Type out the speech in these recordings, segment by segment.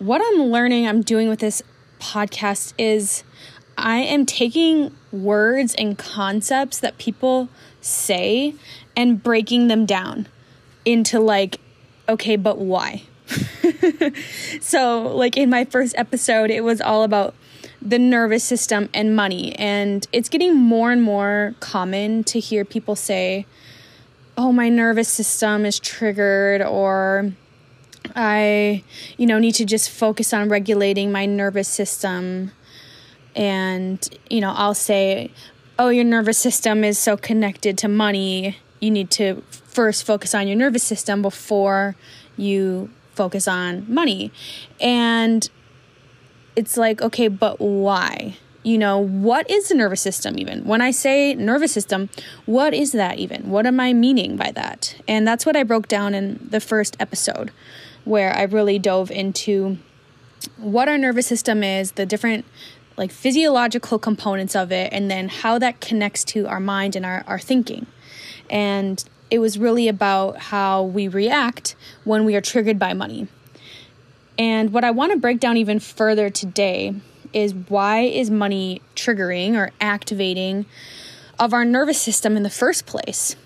what I'm learning, I'm doing with this podcast is I am taking words and concepts that people say and breaking them down into like, okay, but why? so, like in my first episode, it was all about the nervous system and money. And it's getting more and more common to hear people say, oh, my nervous system is triggered, or I, you know, need to just focus on regulating my nervous system. And, you know, I'll say, oh, your nervous system is so connected to money. You need to first focus on your nervous system before you focus on money. And it's like, okay, but why? You know, what is the nervous system even? When I say nervous system, what is that even? What am I meaning by that? And that's what I broke down in the first episode, where I really dove into what our nervous system is, the different like physiological components of it, and then how that connects to our mind and our, our thinking. And it was really about how we react when we are triggered by money. And what I want to break down even further today is why is money triggering or activating of our nervous system in the first place?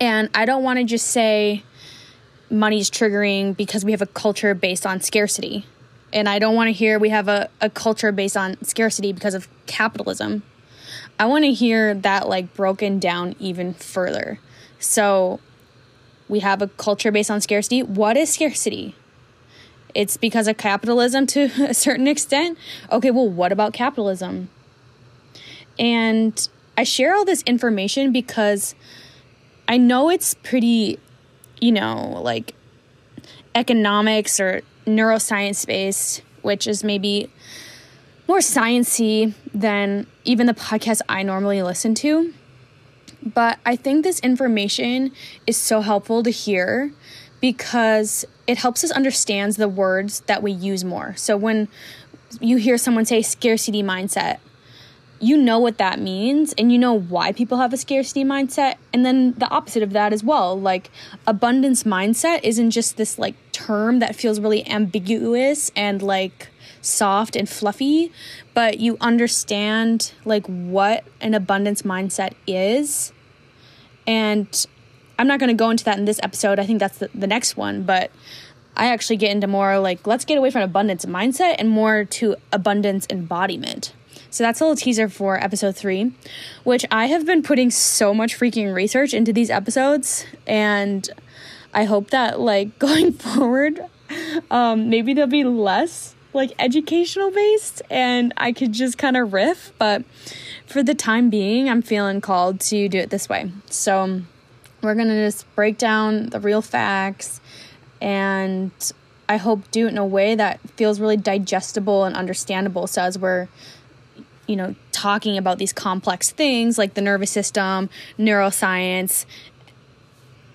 And I don't want to just say money's triggering because we have a culture based on scarcity. And I don't want to hear we have a, a culture based on scarcity because of capitalism. I want to hear that like broken down even further. So we have a culture based on scarcity. What is scarcity? It's because of capitalism to a certain extent. Okay, well, what about capitalism? And I share all this information because I know it's pretty, you know, like economics or neuroscience based, which is maybe more sciency than even the podcast I normally listen to. But I think this information is so helpful to hear because it helps us understand the words that we use more. So when you hear someone say scarcity mindset, you know what that means and you know why people have a scarcity mindset and then the opposite of that as well like abundance mindset isn't just this like term that feels really ambiguous and like soft and fluffy but you understand like what an abundance mindset is and I'm not going to go into that in this episode. I think that's the, the next one, but I actually get into more like let's get away from abundance mindset and more to abundance embodiment. So that's a little teaser for episode three, which I have been putting so much freaking research into these episodes, and I hope that like going forward, um, maybe they'll be less like educational based and I could just kind of riff, but for the time being, I'm feeling called to do it this way. So we're going to just break down the real facts and I hope do it in a way that feels really digestible and understandable. So as we're you know talking about these complex things like the nervous system, neuroscience,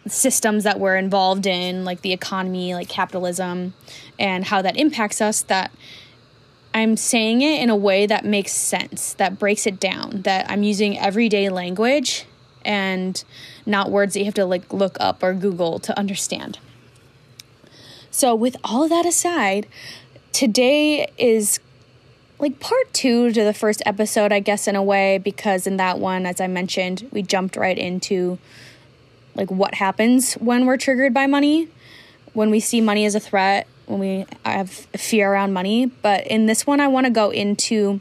systems that we're involved in like the economy, like capitalism and how that impacts us that I'm saying it in a way that makes sense, that breaks it down, that I'm using everyday language and not words that you have to like look up or Google to understand. So, with all that aside, today is like part two to the first episode, I guess, in a way, because in that one, as I mentioned, we jumped right into like what happens when we're triggered by money, when we see money as a threat, when we have fear around money. But in this one, I want to go into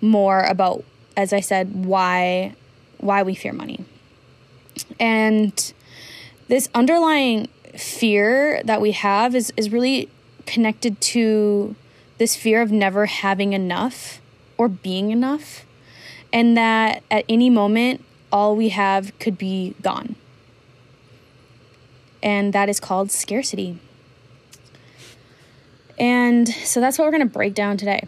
more about, as I said, why why we fear money. And this underlying fear that we have is, is really connected to this fear of never having enough or being enough, and that at any moment, all we have could be gone. And that is called scarcity. And so that's what we're going to break down today.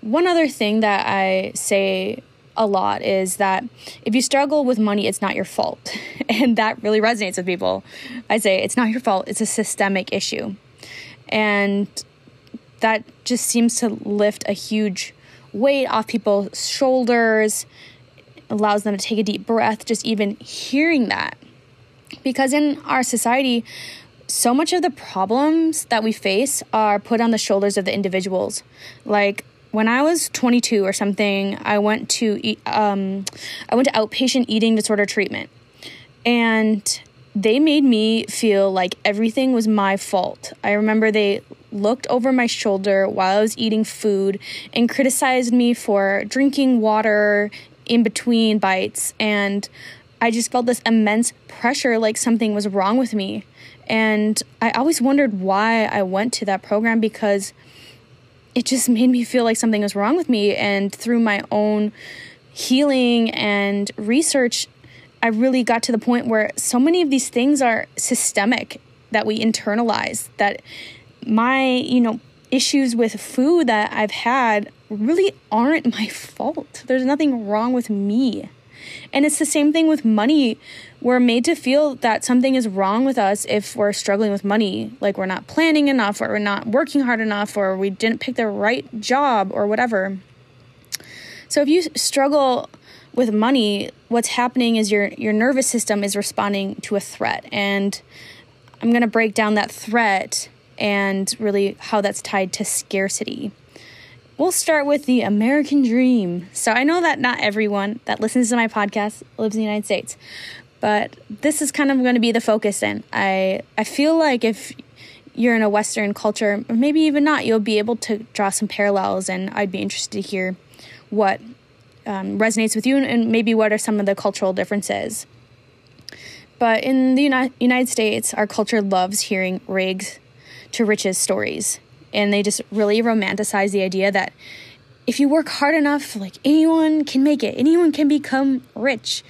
One other thing that I say a lot is that if you struggle with money, it's not your fault. And that really resonates with people. I say it's not your fault, it's a systemic issue. And that just seems to lift a huge weight off people's shoulders, allows them to take a deep breath, just even hearing that. Because in our society, so much of the problems that we face are put on the shoulders of the individuals. Like when I was 22 or something, I went to eat, um, I went to outpatient eating disorder treatment, and they made me feel like everything was my fault. I remember they looked over my shoulder while I was eating food and criticized me for drinking water in between bites and I just felt this immense pressure like something was wrong with me. And I always wondered why I went to that program because it just made me feel like something was wrong with me. And through my own healing and research, I really got to the point where so many of these things are systemic that we internalize, that my, you know, issues with food that I've had really aren't my fault. There's nothing wrong with me. And it's the same thing with money. We're made to feel that something is wrong with us if we're struggling with money, like we're not planning enough, or we're not working hard enough, or we didn't pick the right job, or whatever. So if you struggle with money, what's happening is your your nervous system is responding to a threat. And I'm going to break down that threat and really how that's tied to scarcity we'll start with the American dream. So I know that not everyone that listens to my podcast lives in the United States, but this is kind of going to be the focus and I I feel like if you're in a western culture or maybe even not, you'll be able to draw some parallels and I'd be interested to hear what um, resonates with you and maybe what are some of the cultural differences. But in the Uni- United States, our culture loves hearing rags to riches stories and they just really romanticize the idea that if you work hard enough, like anyone can make it, anyone can become rich.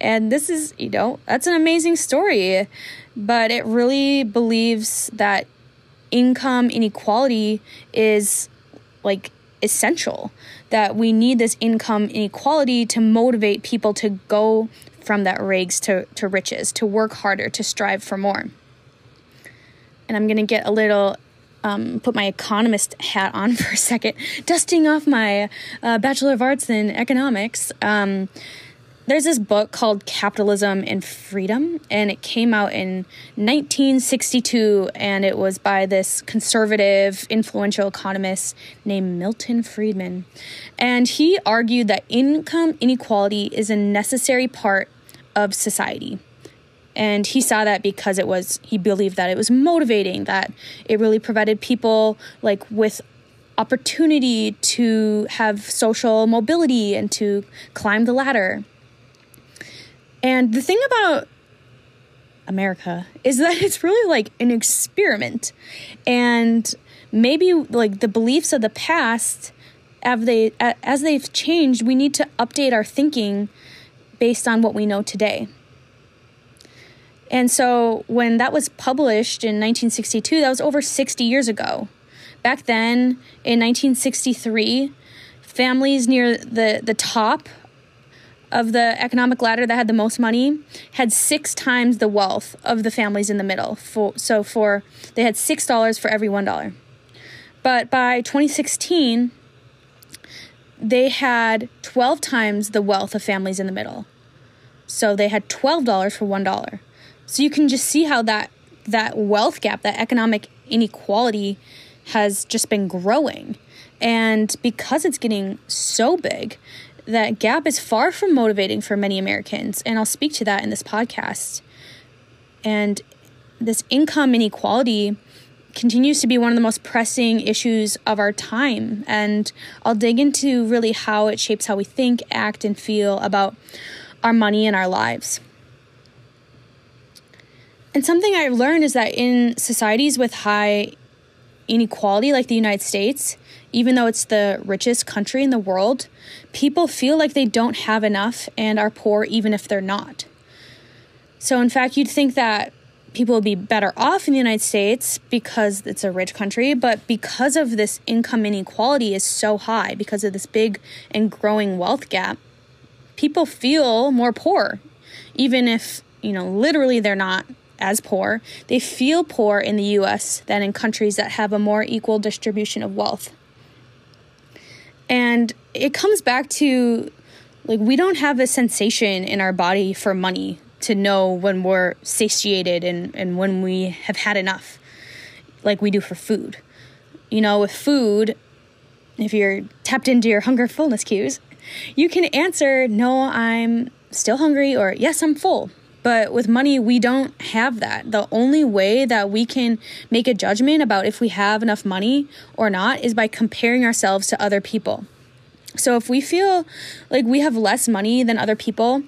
And this is, you know, that's an amazing story, but it really believes that income inequality is like essential, that we need this income inequality to motivate people to go from that rags to, to riches, to work harder, to strive for more. And I'm going to get a little um, put my economist hat on for a second, dusting off my uh, Bachelor of Arts in economics. Um, there's this book called Capitalism and Freedom, and it came out in 1962, and it was by this conservative, influential economist named Milton Friedman. And he argued that income inequality is a necessary part of society and he saw that because it was he believed that it was motivating that it really provided people like with opportunity to have social mobility and to climb the ladder and the thing about america is that it's really like an experiment and maybe like the beliefs of the past as they as they've changed we need to update our thinking based on what we know today and so when that was published in 1962, that was over 60 years ago. Back then, in 1963, families near the, the top of the economic ladder that had the most money had six times the wealth of the families in the middle. For, so for they had six dollars for every one dollar. But by 2016, they had 12 times the wealth of families in the middle. So they had $12 for $1. So you can just see how that that wealth gap, that economic inequality has just been growing. And because it's getting so big, that gap is far from motivating for many Americans. And I'll speak to that in this podcast. And this income inequality continues to be one of the most pressing issues of our time. And I'll dig into really how it shapes how we think, act, and feel about our money and our lives. And something I've learned is that in societies with high inequality, like the United States, even though it's the richest country in the world, people feel like they don't have enough and are poor even if they're not. So, in fact, you'd think that people would be better off in the United States because it's a rich country, but because of this income inequality is so high, because of this big and growing wealth gap, people feel more poor, even if, you know, literally they're not as poor, they feel poor in the US than in countries that have a more equal distribution of wealth. And it comes back to like we don't have a sensation in our body for money to know when we're satiated and, and when we have had enough, like we do for food. You know, with food, if you're tapped into your hunger fullness cues, you can answer, No, I'm still hungry, or Yes, I'm full. But with money, we don't have that. The only way that we can make a judgment about if we have enough money or not is by comparing ourselves to other people. So if we feel like we have less money than other people,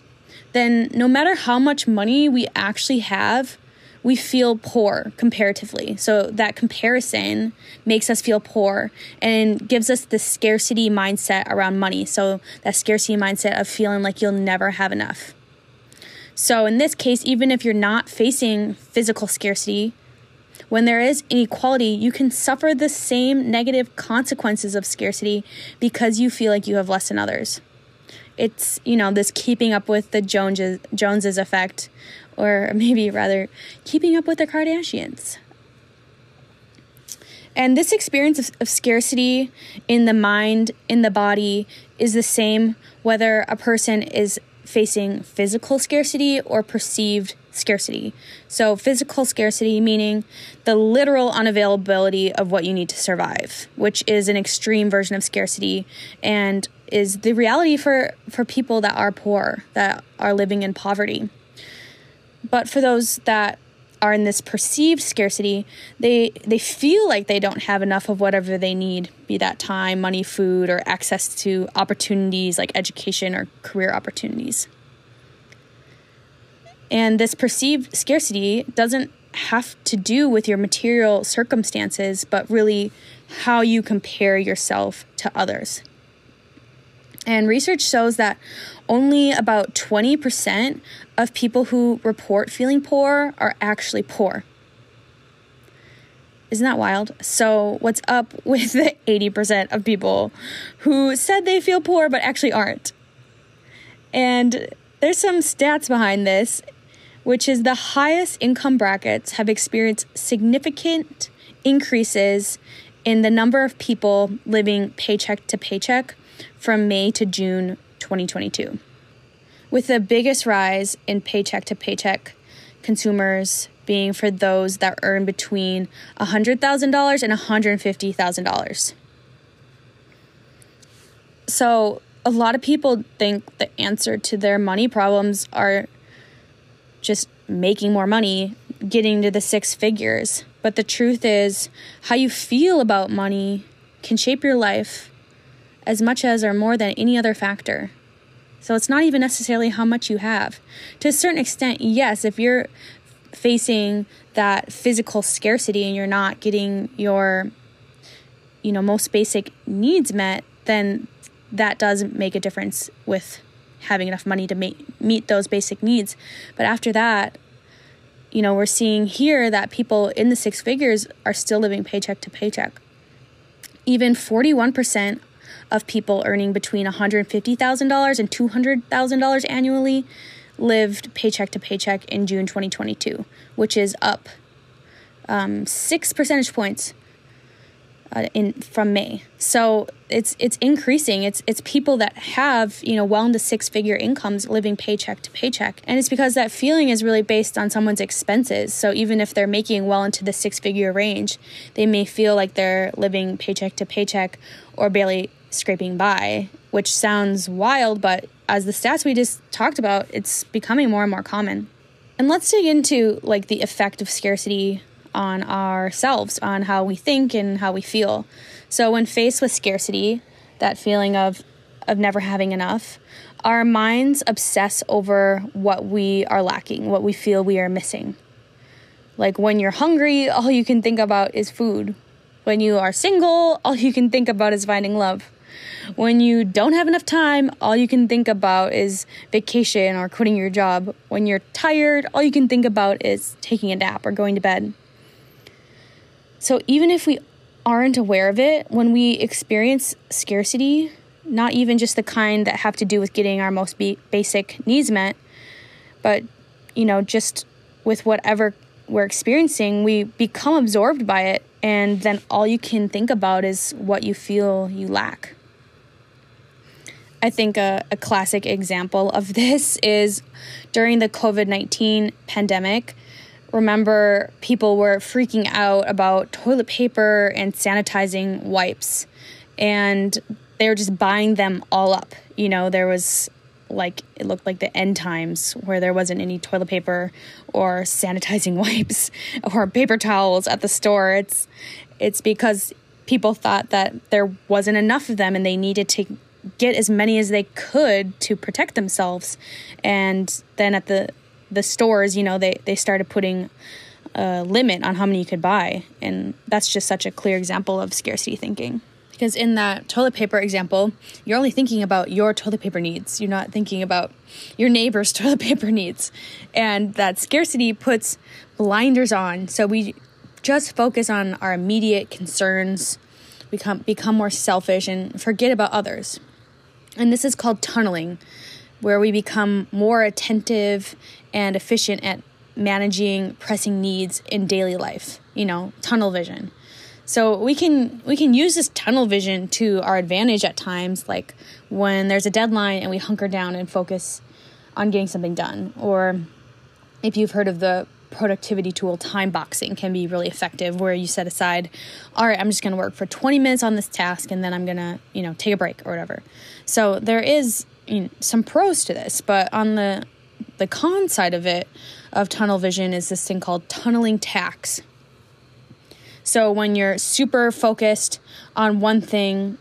then no matter how much money we actually have, we feel poor comparatively. So that comparison makes us feel poor and gives us the scarcity mindset around money. So that scarcity mindset of feeling like you'll never have enough. So in this case, even if you're not facing physical scarcity, when there is inequality, you can suffer the same negative consequences of scarcity because you feel like you have less than others. It's, you know, this keeping up with the Joneses, Joneses effect, or maybe rather, keeping up with the Kardashians. And this experience of, of, scarcity in the mind, in the body, is the same whether a person is facing physical scarcity or perceived scarcity. So, physical scarcity meaning the literal unavailability of what you need to survive, which is an extreme version of scarcity and is the reality for, for people that are poor, that are living in poverty. But for those that are in this perceived scarcity, they they feel like they don't have enough of whatever they need, be that time, money, food, or access to opportunities like education or career opportunities. And this perceived scarcity doesn't have to do with your material circumstances, but really how you compare yourself to others. And research shows that only about 20% of people who report feeling poor are actually poor. Isn't that wild? So, what's up with the 80% of people who said they feel poor but actually aren't? And there's some stats behind this, which is the highest income brackets have experienced significant increases in the number of people living paycheck to paycheck from May to June 2022. With the biggest rise in paycheck to paycheck consumers being for those that earn between $100,000 and $150,000. So, a lot of people think the answer to their money problems are just making more money, getting to the six figures. But the truth is, how you feel about money can shape your life as much as or more than any other factor. So it's not even necessarily how much you have. To a certain extent, yes, if you're facing that physical scarcity and you're not getting your you know most basic needs met, then that does make a difference with having enough money to make, meet those basic needs. But after that, you know, we're seeing here that people in the six figures are still living paycheck to paycheck. Even 41% of people earning between $150,000 and $200,000 annually lived paycheck to paycheck in June 2022, which is up um, six percentage points uh, in from May. So it's it's increasing. It's it's people that have you know well into six figure incomes living paycheck to paycheck, and it's because that feeling is really based on someone's expenses. So even if they're making well into the six figure range, they may feel like they're living paycheck to paycheck or barely scraping by, which sounds wild, but as the stats we just talked about, it's becoming more and more common. And let's dig into like the effect of scarcity on ourselves, on how we think and how we feel. So when faced with scarcity, that feeling of of never having enough, our minds obsess over what we are lacking, what we feel we are missing. Like when you're hungry, all you can think about is food. When you are single, all you can think about is finding love. When you don't have enough time, all you can think about is vacation or quitting your job. When you're tired, all you can think about is taking a nap or going to bed. So even if we aren't aware of it, when we experience scarcity, not even just the kind that have to do with getting our most basic needs met, but you know, just with whatever we're experiencing, we become absorbed by it, and then all you can think about is what you feel you lack. I think a, a classic example of this is during the COVID 19 pandemic. Remember, people were freaking out about toilet paper and sanitizing wipes, and they were just buying them all up. You know, there was like it looked like the end times where there wasn't any toilet paper or sanitizing wipes or paper towels at the store. It's it's because people thought that there wasn't enough of them and they needed to get as many as they could to protect themselves. And then at the the stores, you know, they they started putting a limit on how many you could buy, and that's just such a clear example of scarcity thinking. Because in that toilet paper example, you're only thinking about your toilet paper needs. You're not thinking about your neighbor's toilet paper needs. And that scarcity puts blinders on. So we just focus on our immediate concerns, become become more selfish and forget about others. And this is called tunneling, where we become more attentive and efficient at managing pressing needs in daily life, you know, tunnel vision. So we can we can use this tunnel vision to our advantage at times, like when there's a deadline and we hunker down and focus on getting something done. Or if you've heard of the productivity tool time boxing can be really effective where you set aside all right i'm just going to work for 20 minutes on this task and then i'm going to you know take a break or whatever so there is you know, some pros to this but on the the con side of it of tunnel vision is this thing called tunneling tax. so when you're super focused on one thing,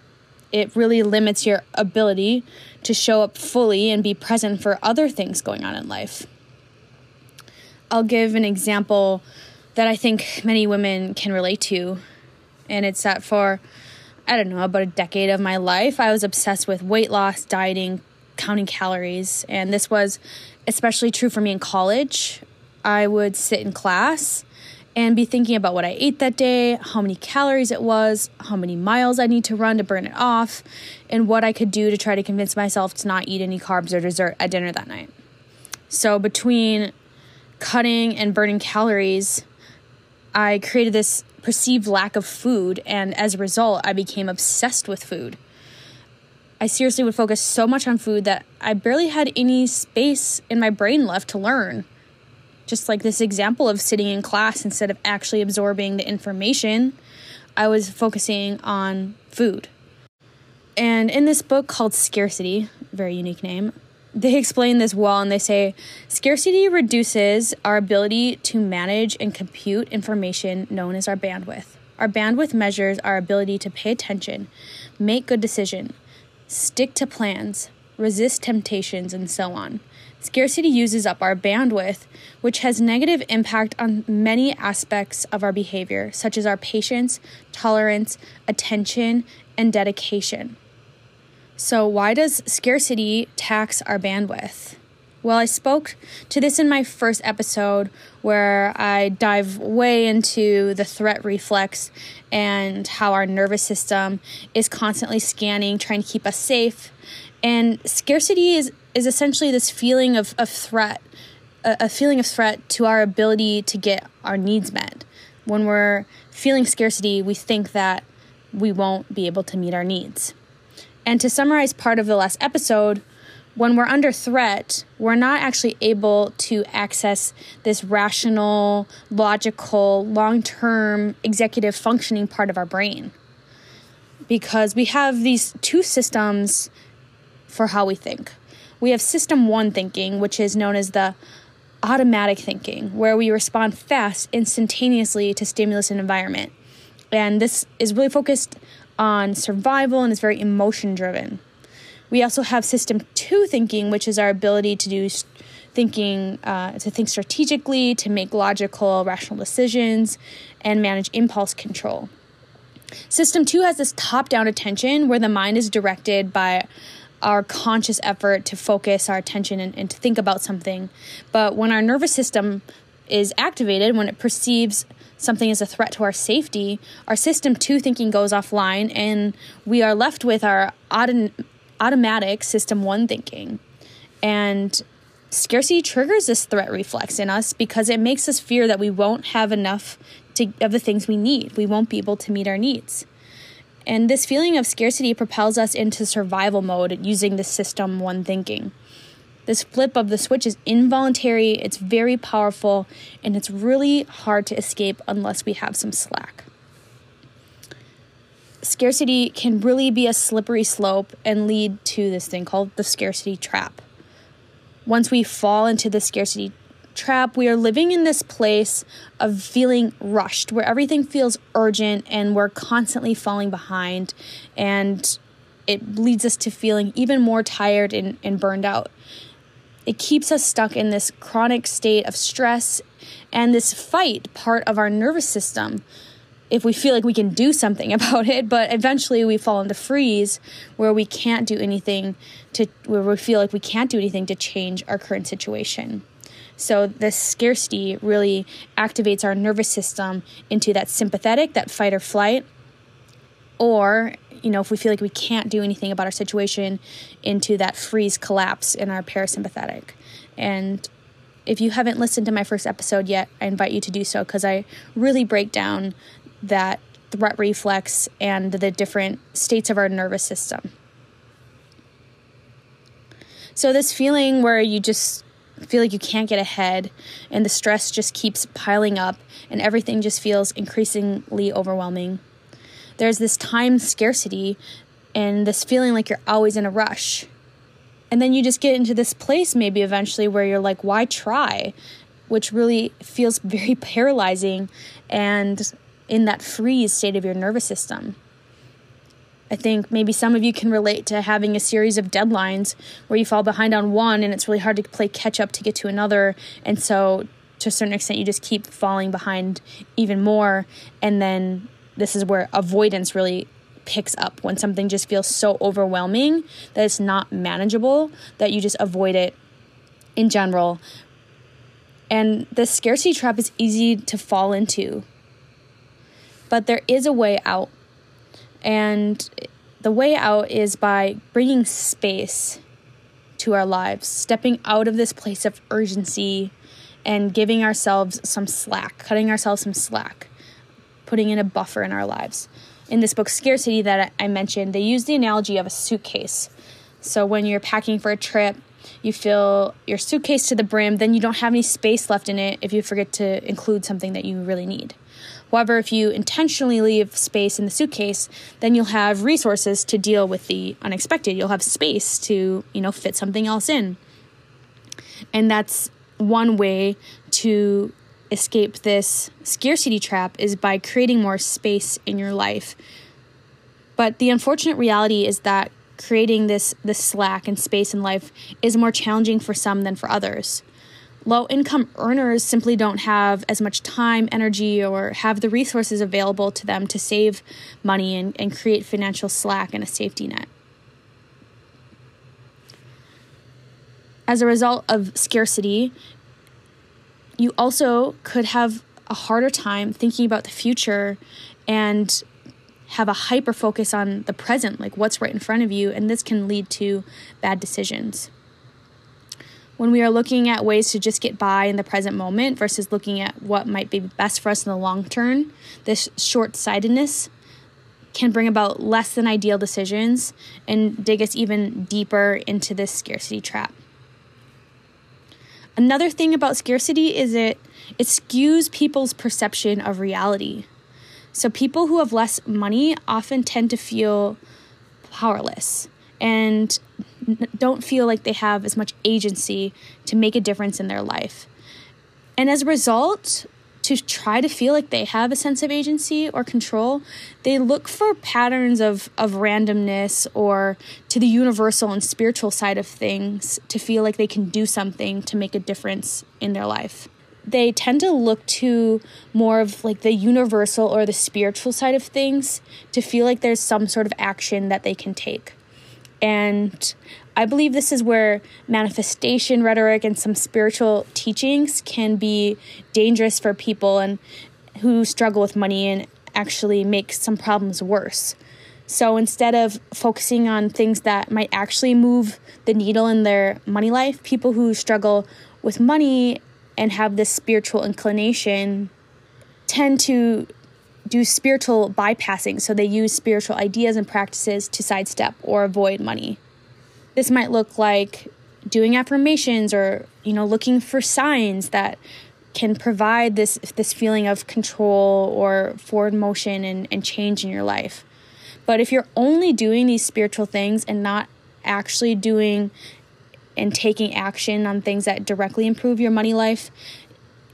it really limits your ability to show up fully and be present for other things going on in life. I'll give an example that I think many women can relate to, and it's that for, I don't know, about a decade of my life, I was obsessed with weight loss, dieting, counting calories, and this was especially true for me in college. I would sit in class and be thinking about what I ate that day, how many calories it was, how many miles I need to run to burn it off, and what I could do to try to convince myself to not eat any carbs or dessert at dinner that night. So, between cutting and burning calories, I created this perceived lack of food, and as a result, I became obsessed with food. I seriously would focus so much on food that I barely had any space in my brain left to learn just like this example of sitting in class instead of actually absorbing the information, I was focusing on food. And in this book called Scarcity, very unique name, they explain this well and they say scarcity reduces our ability to manage and compute information known as our bandwidth. Our bandwidth measures our ability to pay attention, make good decisions, stick to plans, resist temptations, and so on. Scarcity uses up our bandwidth, which has negative impact on many aspects of our behavior, such as our patience, tolerance, attention, and dedication. So, why does scarcity tax our bandwidth? Well, I spoke to this in my first episode where I dive way into the threat reflex and how our nervous system is constantly scanning, trying to keep us safe. And scarcity is is essentially this feeling of, of threat, a, a feeling of threat to our ability to get our needs met. When we're feeling scarcity, we think that we won't be able to meet our needs. And to summarize part of the last episode, when we're under threat, we're not actually able to access this rational, logical, long term executive functioning part of our brain. Because we have these two systems for how we think we have system one thinking, which is known as the automatic thinking, where we respond fast, instantaneously to stimulus and environment. And this is really focused on survival and is very emotion driven. We also have system two thinking, which is our ability to do thinking, uh, to think strategically, to make logical, rational decisions, and manage impulse control. System two has this top down attention where the mind is directed by our conscious effort to focus our attention and, and to think about something. But when our nervous system is activated, when it perceives something is a threat to our safety, our system two thinking goes offline and we are left with our auto- automatic system one thinking. And scarcity triggers this threat reflex in us because it makes us fear that we won't have enough to, of the things we need. We won't be able to meet our needs. And this feeling of scarcity propels us into survival mode using the system one thinking. This flip of the switch is involuntary, it's very powerful, and it's really hard to escape unless we have some slack. Scarcity can really be a slippery slope and lead to this thing called the scarcity trap. Once we fall into the scarcity trap, we are living in this place of feeling rushed, where everything feels urgent and we're constantly falling behind. And it leads us to feeling even more tired and, and burned out. It keeps us stuck in this chronic state of stress and this fight part of our nervous system if we feel like we can do something about it, but eventually we fall into freeze where we can't do anything to where we feel like we can't do anything to change our current situation. So this scarcity really activates our nervous system into that sympathetic, that fight or flight, or you know, if we feel like we can't do anything about our situation, into that freeze collapse in our parasympathetic. And if you haven't listened to my first episode yet, I invite you to do so because I really break down that threat reflex and the different states of our nervous system. So, this feeling where you just feel like you can't get ahead and the stress just keeps piling up and everything just feels increasingly overwhelming there's this time scarcity and this feeling like you're always in a rush. And then you just get into this place, maybe eventually, where you're like, why try? Which really feels very paralyzing and in that freeze state of your nervous system. I think maybe some of you can relate to having a series of deadlines where you fall behind on one and it's really hard to play catch up to get to another. And so, to a certain extent, you just keep falling behind even more. And then this is where avoidance really picks up when something just feels so overwhelming that it's not manageable that you just avoid it in general. And the scarcity trap is easy to fall into. But there is a way out. And the way out is by bringing space to our lives, stepping out of this place of urgency and giving ourselves some slack, cutting ourselves some slack putting in a buffer in our lives. In this book, Scarcity, that I mentioned, they use the analogy of a suitcase. So when you're packing for a trip, you fill your suitcase to the brim, then you don't have any space left in it if you forget to include something that you really need. However, if you intentionally leave space in the suitcase, then you'll have resources to deal with the unexpected. You'll have space to, you know, fit something else in. And that's one way to escape this scarcity trap is by creating more space in your life. But the unfortunate reality is that creating this this slack and space in life is more challenging for some than for others. Low income earners simply don't have as much time, energy, or have the resources available to them to save money and, and create financial slack and a safety net. As a result of scarcity, you also could have a harder time thinking about the future and have a hyper focus on the present, like what's right in front of you, and this can lead to bad decisions. When we are looking at ways to just get by in the present moment versus looking at what might be best for us in the long term, this short sightedness can bring about less than ideal decisions and dig us even deeper into this scarcity trap. Another thing about scarcity is it it skews people's perception of reality. So people who have less money often tend to feel powerless and don't feel like they have as much agency to make a difference in their life. And as a result, to try to feel like they have a sense of agency or control, they look for patterns of, of randomness or to the universal and spiritual side of things to feel like they can do something to make a difference in their life. They tend to look to more of like the universal or the spiritual side of things to feel like there's some sort of action that they can take. And I believe this is where manifestation rhetoric and some spiritual teachings can be dangerous for people and who struggle with money and actually make some problems worse. So instead of focusing on things that might actually move the needle in their money life, people who struggle with money and have this spiritual inclination tend to do spiritual bypassing. So they use spiritual ideas and practices to sidestep or avoid money. This might look like doing affirmations or, you know, looking for signs that can provide this this feeling of control or forward motion and, and change in your life. But if you're only doing these spiritual things and not actually doing and taking action on things that directly improve your money life,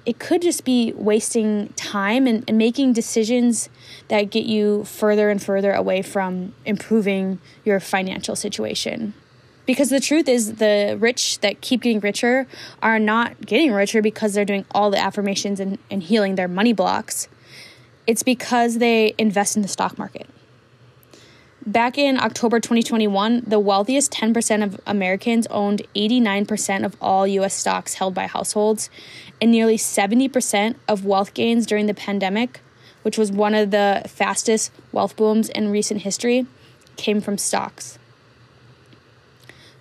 it could just be wasting time and, and, making decisions that get you further and further away from improving your financial situation. Because the truth is, the rich that keep getting richer are not getting richer because they're doing all the affirmations and, and healing their money blocks. It's because they invest in the stock market. Back in October 2021, the wealthiest 10% of Americans owned 89% of all US stocks held by households, and nearly 70% of wealth gains during the pandemic, which was one of the fastest wealth booms in recent history, came from stocks.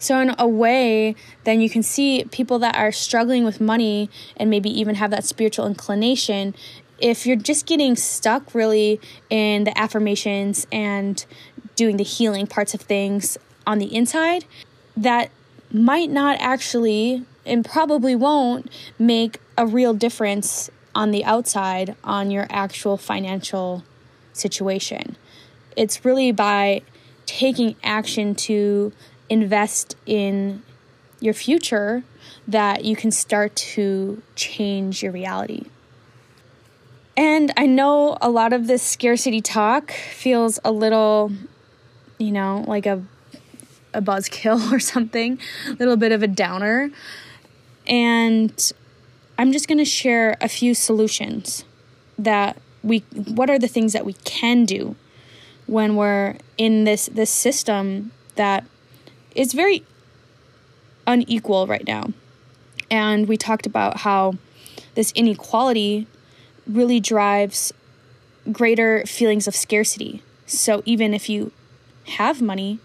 So, in a way, then you can see people that are struggling with money and maybe even have that spiritual inclination. If you're just getting stuck really in the affirmations and doing the healing parts of things on the inside, that might not actually and probably won't make a real difference on the outside on your actual financial situation. It's really by taking action to invest in your future that you can start to change your reality. And I know a lot of this scarcity talk feels a little, you know, like a a buzzkill or something, a little bit of a downer. And I'm just going to share a few solutions that we what are the things that we can do when we're in this this system that is very unequal right now. And we talked about how this inequality really drives greater feelings of scarcity. So even if you have money,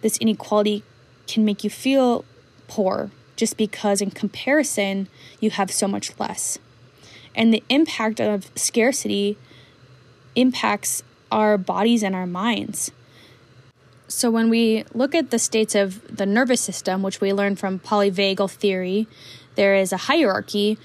this inequality can make you feel poor just because, in comparison, you have so much less. And the impact of scarcity impacts our bodies and our minds. So, when we look at the states of the nervous system, which we learned from polyvagal theory, there is a hierarchy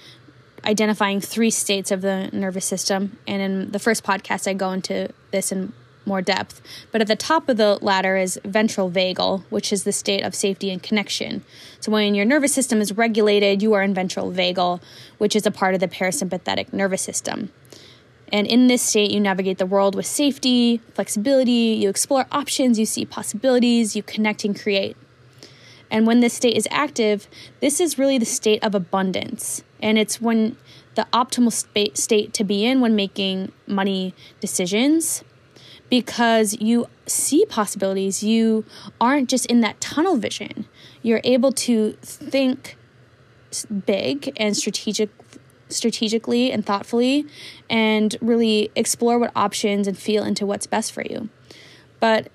identifying three states of the nervous system. And in the first podcast, I go into this in more depth. But at the top of the ladder is ventral vagal, which is the state of safety and connection. So when your nervous system is regulated, you are in ventral vagal, which is a part of the parasympathetic nervous system. And in this state, you navigate the world with safety, flexibility, you explore options, you see possibilities, you connect and create. And when this state is active, this is really the state of abundance. And it's when the optimal state to be in when making money decisions because you see possibilities. You aren't just in that tunnel vision. You're able to think big and strategic strategically and thoughtfully and really explore what options and feel into what's best for you. But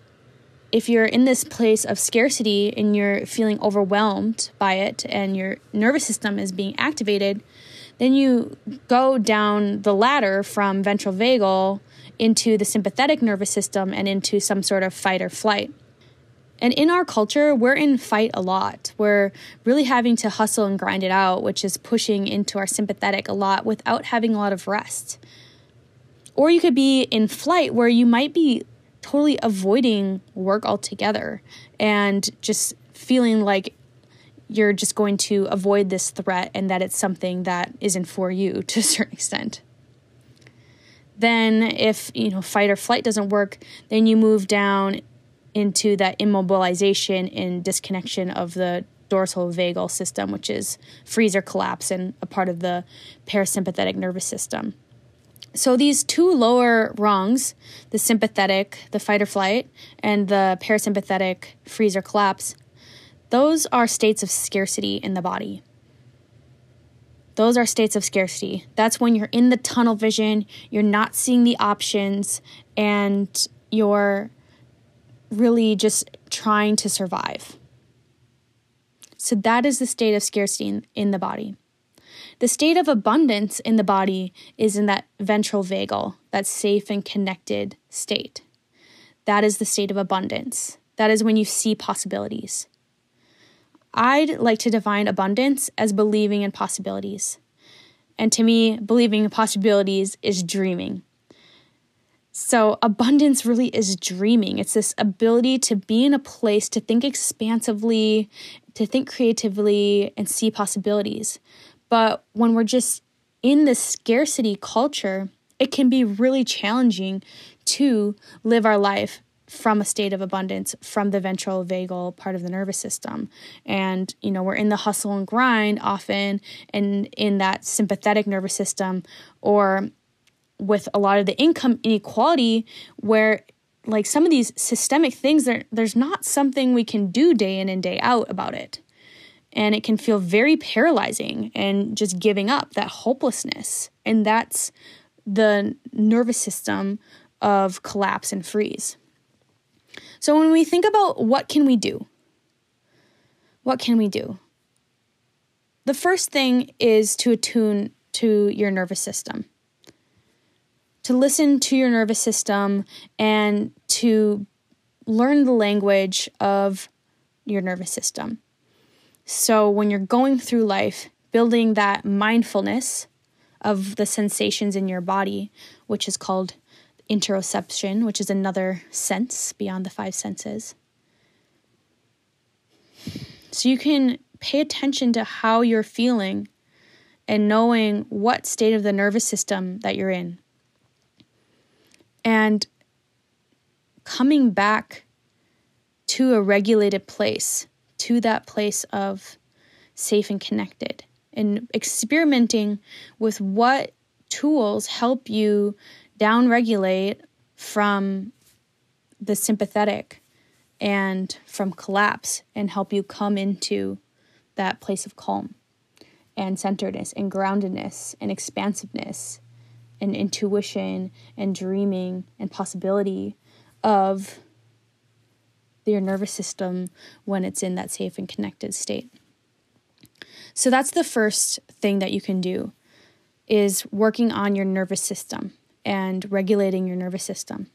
if you're in this place of scarcity and you're feeling overwhelmed by it and your nervous system is being activated, then you go down the ladder from ventral vagal into the sympathetic nervous system and into some sort of fight or flight. And in our culture, we're in fight a lot. We're really having to hustle and grind it out, which is pushing into our sympathetic a lot without having a lot of rest. Or you could be in flight where you might be totally avoiding work altogether and just feeling like you're just going to avoid this threat and that it's something that isn't for you to a certain extent. Then if, you know, fight or flight doesn't work, then you move down into that immobilization and disconnection of the dorsal vagal system, which is freeze or collapse and a part of the parasympathetic nervous system. So these two lower rungs, the sympathetic, the fight or flight, and the parasympathetic freeze or collapse, those are states of scarcity in the body. Those are states of scarcity. That's when you're in the tunnel vision, you're not seeing the options, and you're really just trying to survive. So that is the state of scarcity in, in the body. The state of abundance in the body is in that ventral vagal, that safe and connected state. That is the state of abundance. That is when you see possibilities. I'd like to define abundance as believing in possibilities. And to me, believing in possibilities is dreaming. So, abundance really is dreaming. It's this ability to be in a place to think expansively, to think creatively, and see possibilities. But when we're just in this scarcity culture, it can be really challenging to live our life from a state of abundance from the ventral vagal part of the nervous system. And, you know, we're in the hustle and grind often and in that sympathetic nervous system or with a lot of the income inequality where like some of these systemic things there there's not something we can do day in and day out about it. And it can feel very paralyzing and just giving up that hopelessness. And that's the nervous system of collapse and freeze. So when we think about what can we do what can we do? The first thing is to attune to your nervous system to listen to your nervous system and to learn the language of your nervous system. So, when you're going through life, building that mindfulness of the sensations in your body, which is called interoception, which is another sense beyond the five senses. So, you can pay attention to how you're feeling and knowing what state of the nervous system that you're in and coming back to a regulated place, to that place of safe and connected, and experimenting with what tools help you downregulate from the sympathetic and from collapse and help you come into that place of calm and centeredness and groundedness and expansiveness and intuition and dreaming and possibility of your nervous system when it's in that safe and connected state. So that's the first thing that you can do is working on your nervous system and regulating your nervous system.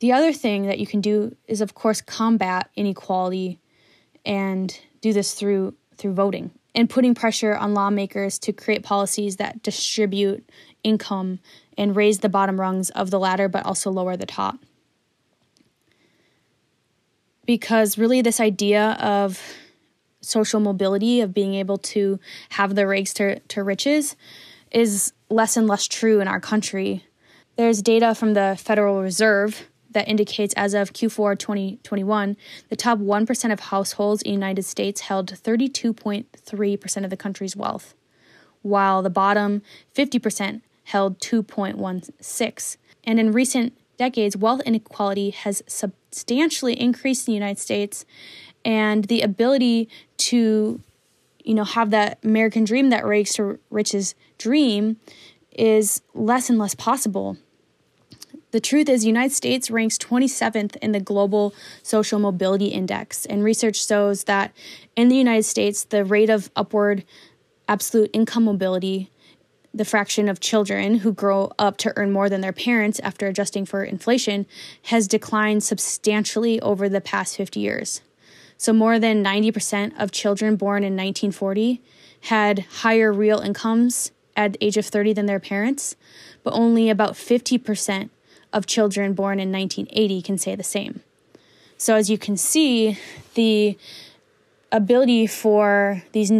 The other thing that you can do is of course combat inequality and do this through through voting and putting pressure on lawmakers to create policies that distribute income and raise the bottom rungs of the ladder, but also lower the top. Because really, this idea of social mobility, of being able to have the rags to, to riches, is less and less true in our country. There's data from the Federal Reserve that indicates as of Q4 2021, the top 1% of households in the United States held 32.3% of the country's wealth, while the bottom 50% held 2.16. And in recent decades, wealth inequality has substantially increased in the United States, and the ability to you know have that American dream that rags to riches dream is less and less possible the truth is, United States ranks 27th in the Global Social Mobility Index, and research shows that in the United States, the rate of upward absolute income mobility, the fraction of children who grow up to earn more than their parents after adjusting for inflation, has declined substantially over the past 50 years. So, more than 90% of children born in 1940 had higher real incomes at the age of 30 than their parents, but only about 50% of children born in 1980 can say the same. So, as you can see, the ability for these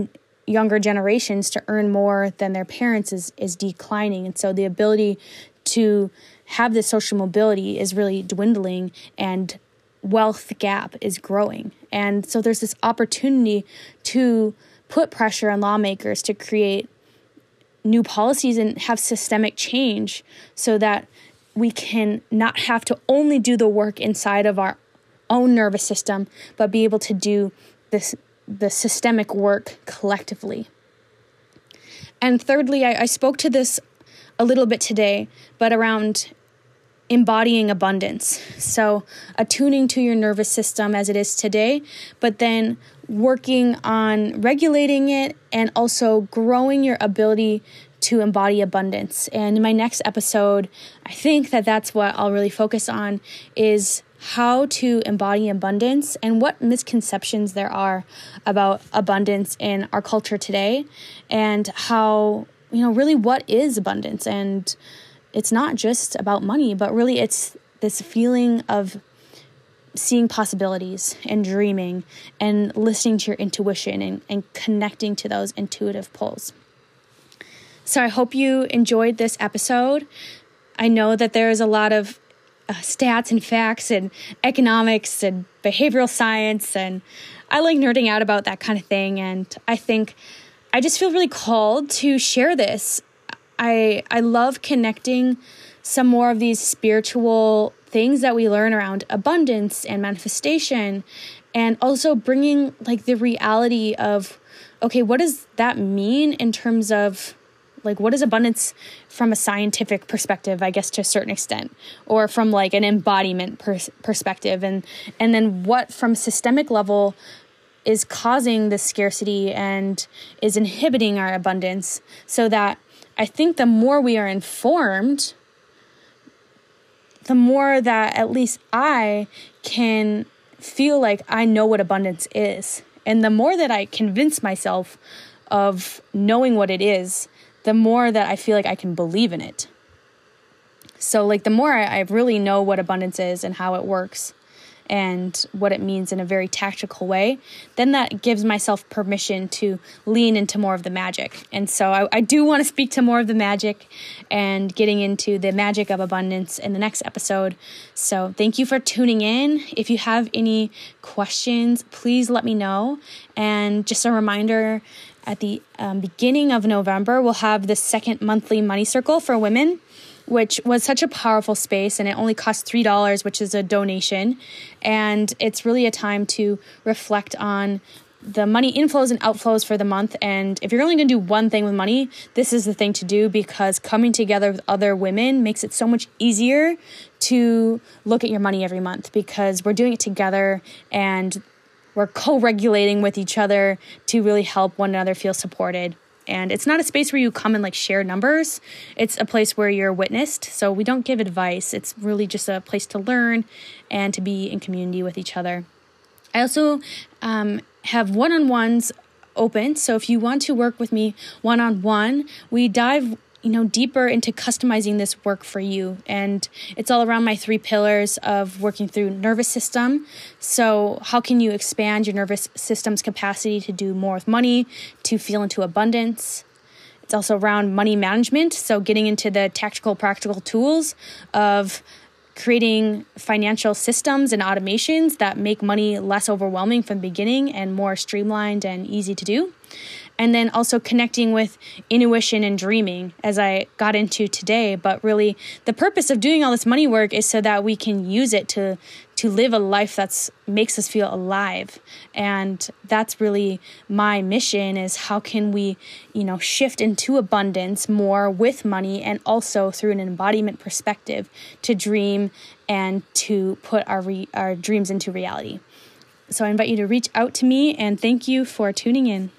younger generations to earn more than their parents is, is declining. And so, the ability to have this social mobility is really dwindling and wealth gap is growing. And so, there's this opportunity to put pressure on lawmakers to create new policies and have systemic change so that we can not have to only do the work inside of our own nervous system, but be able to do this the systemic work collectively. And thirdly, I, I spoke to this a little bit today, but around embodying abundance. So, attuning to your nervous system as it is today, but then working on regulating it and also growing your ability to embody abundance. And in my next episode, I think that that's what I'll really focus on is how to embody abundance and what misconceptions there are about abundance in our culture today and how you know really what is abundance and it's not just about money but really it's this feeling of seeing possibilities and dreaming and listening to your intuition and, and connecting to those intuitive pulls so i hope you enjoyed this episode i know that there is a lot of uh, stats and facts and economics and behavioral science and I like nerding out about that kind of thing and I think I just feel really called to share this. I I love connecting some more of these spiritual things that we learn around abundance and manifestation and also bringing like the reality of okay, what does that mean in terms of like what is abundance from a scientific perspective i guess to a certain extent? Or from like an embodiment pers- perspective? And and then what from systemic level is causing this scarcity and is inhibiting our abundance so that i think the more we are informed the more that at least i can feel like i know what abundance is. And the more that i convince myself of knowing what it is the more that I feel like I can believe in it. So, like, the more I, I really know what abundance is and how it works and what it means in a very tactical way, then that gives myself permission to lean into more of the magic. And so I, I, do want to speak to more of the magic and getting into the magic of abundance in the next episode. So thank you for tuning in. If you have any questions, please let me know. And just a reminder at the um, beginning of November, we'll have the second monthly money circle for women, which was such a powerful space and it only costs $3, which is a donation. And it's really a time to reflect on the money inflows and outflows for the month. And if you're only going to do one thing with money, this is the thing to do because coming together with other women makes it so much easier to look at your money every month because we're doing it together and we're co regulating with each other to really help one another feel supported. And it's not a space where you come and like share numbers. It's a place where you're witnessed. So we don't give advice. It's really just a place to learn and to be in community with each other. I also um, have one on ones open. So if you want to work with me one on one, we dive you know deeper into customizing this work for you. And it's all around my three pillars of working through nervous system. So how can you expand your nervous system's capacity to do more with money to feel into abundance? It's also around money management. So getting into the tactical practical tools of creating financial systems and automations that make money less overwhelming from the beginning and more streamlined and easy to do and then also connecting with intuition and dreaming as I got into today. But really, the purpose of doing all this money work is so that we can use it to to live a life that's makes us feel alive. And that's really my mission is how can we you know shift into abundance more with money and also through an embodiment perspective to dream and to put our re- our dreams into reality. So i invite you to reach out to me and thank you for tuning in